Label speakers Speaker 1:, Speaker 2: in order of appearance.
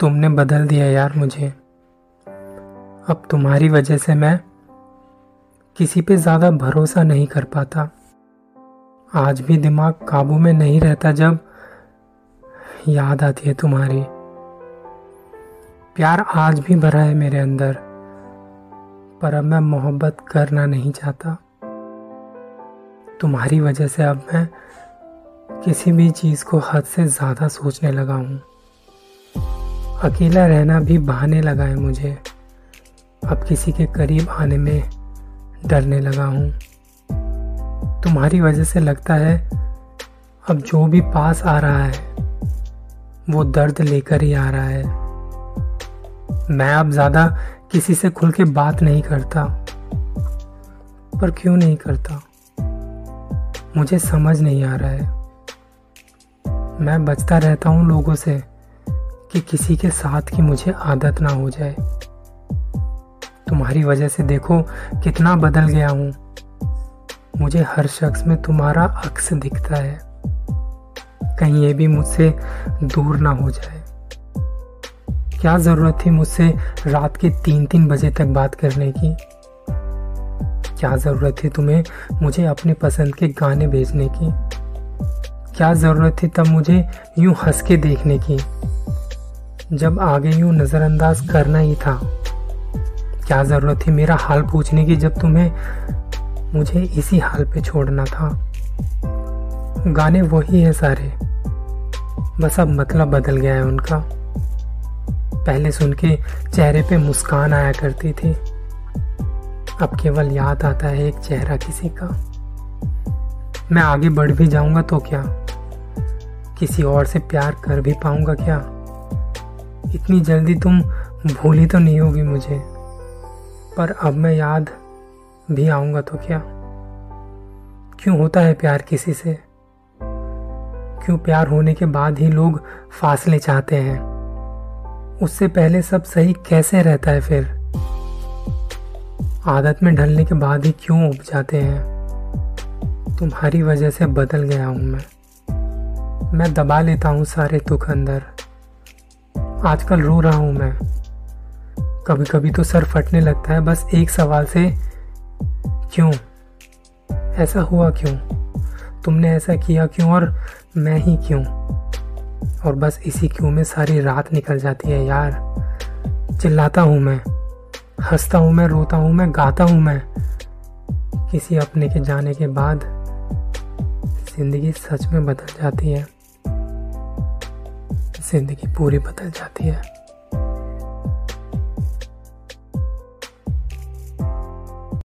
Speaker 1: तुमने बदल दिया यार मुझे। अब तुम्हारी वजह से मैं किसी पे ज़्यादा भरोसा नहीं कर पाता। आज भी दिमाग काबू में नहीं रहता जब याद आती है तुम्हारी। प्यार आज भी भरा है मेरे अंदर, पर अब मैं मोहब्बत करना नहीं चाहता। तुम्हारी वजह से अब मैं किसी भी चीज़ को हद से ज़्यादा सोचने लगा हूँ। अकेला रहना भी बहाने लगा है मुझे। अब किसी के करीब आने में डरने लगा हूँ। तुम्हारी वजह से लगता है अब जो भी पास आ रहा है, वो दर्द लेकर ही आ रहा है। मैं अब ज़्यादा किसी से खुल के बात नहीं करता, पर क्यों नहीं करता? मुझे समझ नहीं आ रहा है। मैं बचता रहता हूँ लोगों से। कि किसी के साथ की मुझे आदत ना हो जाए। तुम्हारी वजह से देखो कितना बदल गया हूँ। मुझे हर शख्स में तुम्हारा अक्स दिखता है। कहीं ये भी मुझसे दूर ना हो जाए। क्या ज़रूरत थी मुझसे रात के तीन तीन बजे तक बात करने की? क्या ज़रूरत थी तुम्हें मुझे अपने पसंद के गाने भेजने की? क्या ज़रूरत थी तब मुझे यूँ हंस के देखने की? जब आगे यूँ नज़रअंदाज करना ही था। क्या ज़रूरत थी मेरा हाल पूछने की जब तुम्हें मुझे इसी हाल पे छोड़ना था? गाने वही है सारे। बस अब मतलब बदल गया है उनका। पहले सुन के चेहरे पे मुस्कान आया करती थी। अब केवल याद आता है एक चेहरा किसी का। मैं आगे बढ़ भी जाऊँगा तो क्या? किसी और से प्यार कर भी पाऊँगा क्या? इतनी जल्दी तुम भूली तो नहीं होगी मुझे। पर अब मैं याद भी आऊँगा तो क्या? क्यों होता है प्यार किसी से? क्यों प्यार होने के बाद ही लोग फासले चाहते हैं? उससे पहले सब सही कैसे रहता है फिर? आदत में ढलने के बाद ही क्यों उब जाते हैं? तुम्हारी वजह से बदल गया हूँ मैं। मैं दबा लेता हूँ सारे दुख अंदर। आजकल रो रहा हूँ मैं। कभी कभी तो सर फटने लगता है, बस एक सवाल से, क्यों? ऐसा हुआ क्यों? तुमने ऐसा किया क्यों और मैं ही क्यों? और बस इसी क्यों में सारी रात निकल जाती है यार। चिल्लाता हूँ मैं, हंसता हूँ मैं, रोता हूँ मैं, गाता हूँ मैं। किसी अपने के जाने के बाद ज़िंदगी सच में बदल जाती है। ज़िंदगी पूरी बदल जाती है।